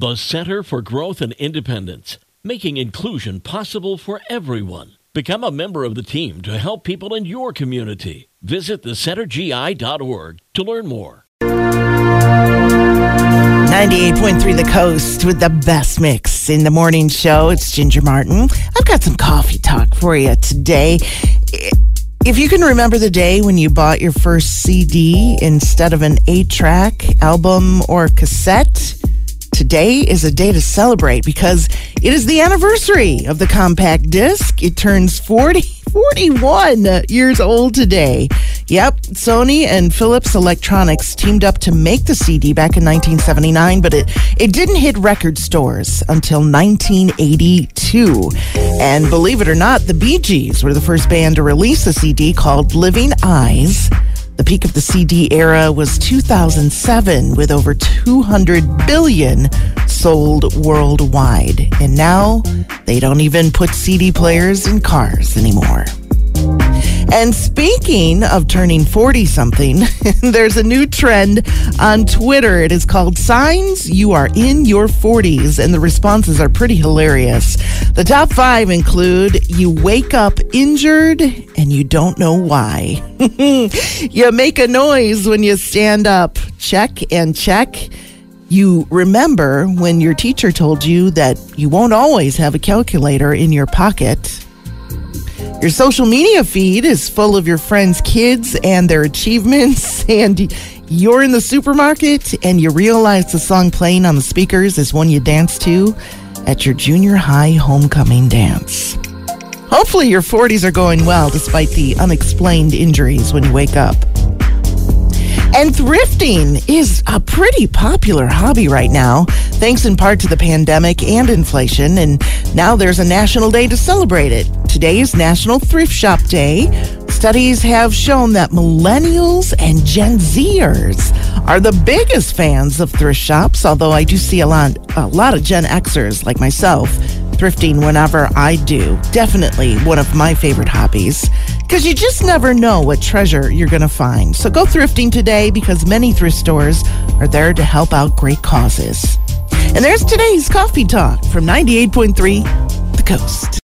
The Center for Growth and Independence, making inclusion possible for everyone. Become a member of the team to help people in your community. Visit thecentergi.org to learn more. 98.3 The Coast with the best mix in the morning show. It's Ginger Martin. I've got some coffee talk for you today. If you can remember the day when you bought your first CD instead of an eight track album or cassette, today is a day to celebrate because it is the anniversary of the compact disc. It turns 40, 41 years old today. Yep, Sony and Philips Electronics teamed up to make the CD back in 1979, but it, it didn't hit record stores until 1982. And believe it or not, the Bee Gees were the first band to release a CD called Living Eyes. The peak of the CD era was 2007 with over 200 billion sold worldwide. And now they don't even put CD players in cars anymore. And speaking of turning 40 something, there's a new trend on Twitter. It is called Signs You Are in Your 40s, and the responses are pretty hilarious. The top five include You wake up injured and you don't know why. you make a noise when you stand up. Check and check. You remember when your teacher told you that you won't always have a calculator in your pocket. Your social media feed is full of your friends' kids and their achievements, and you're in the supermarket and you realize the song playing on the speakers is one you dance to at your junior high homecoming dance. Hopefully, your 40s are going well despite the unexplained injuries when you wake up. And thrifting is a pretty popular hobby right now, thanks in part to the pandemic and inflation. And now there's a national day to celebrate it. Today is National Thrift Shop Day. Studies have shown that millennials and Gen Zers are the biggest fans of thrift shops, although I do see a lot, a lot of Gen Xers like myself thrifting whenever I do. Definitely one of my favorite hobbies because you just never know what treasure you're going to find. So go thrifting today because many thrift stores are there to help out great causes. And there's today's coffee talk from 98.3 The Coast.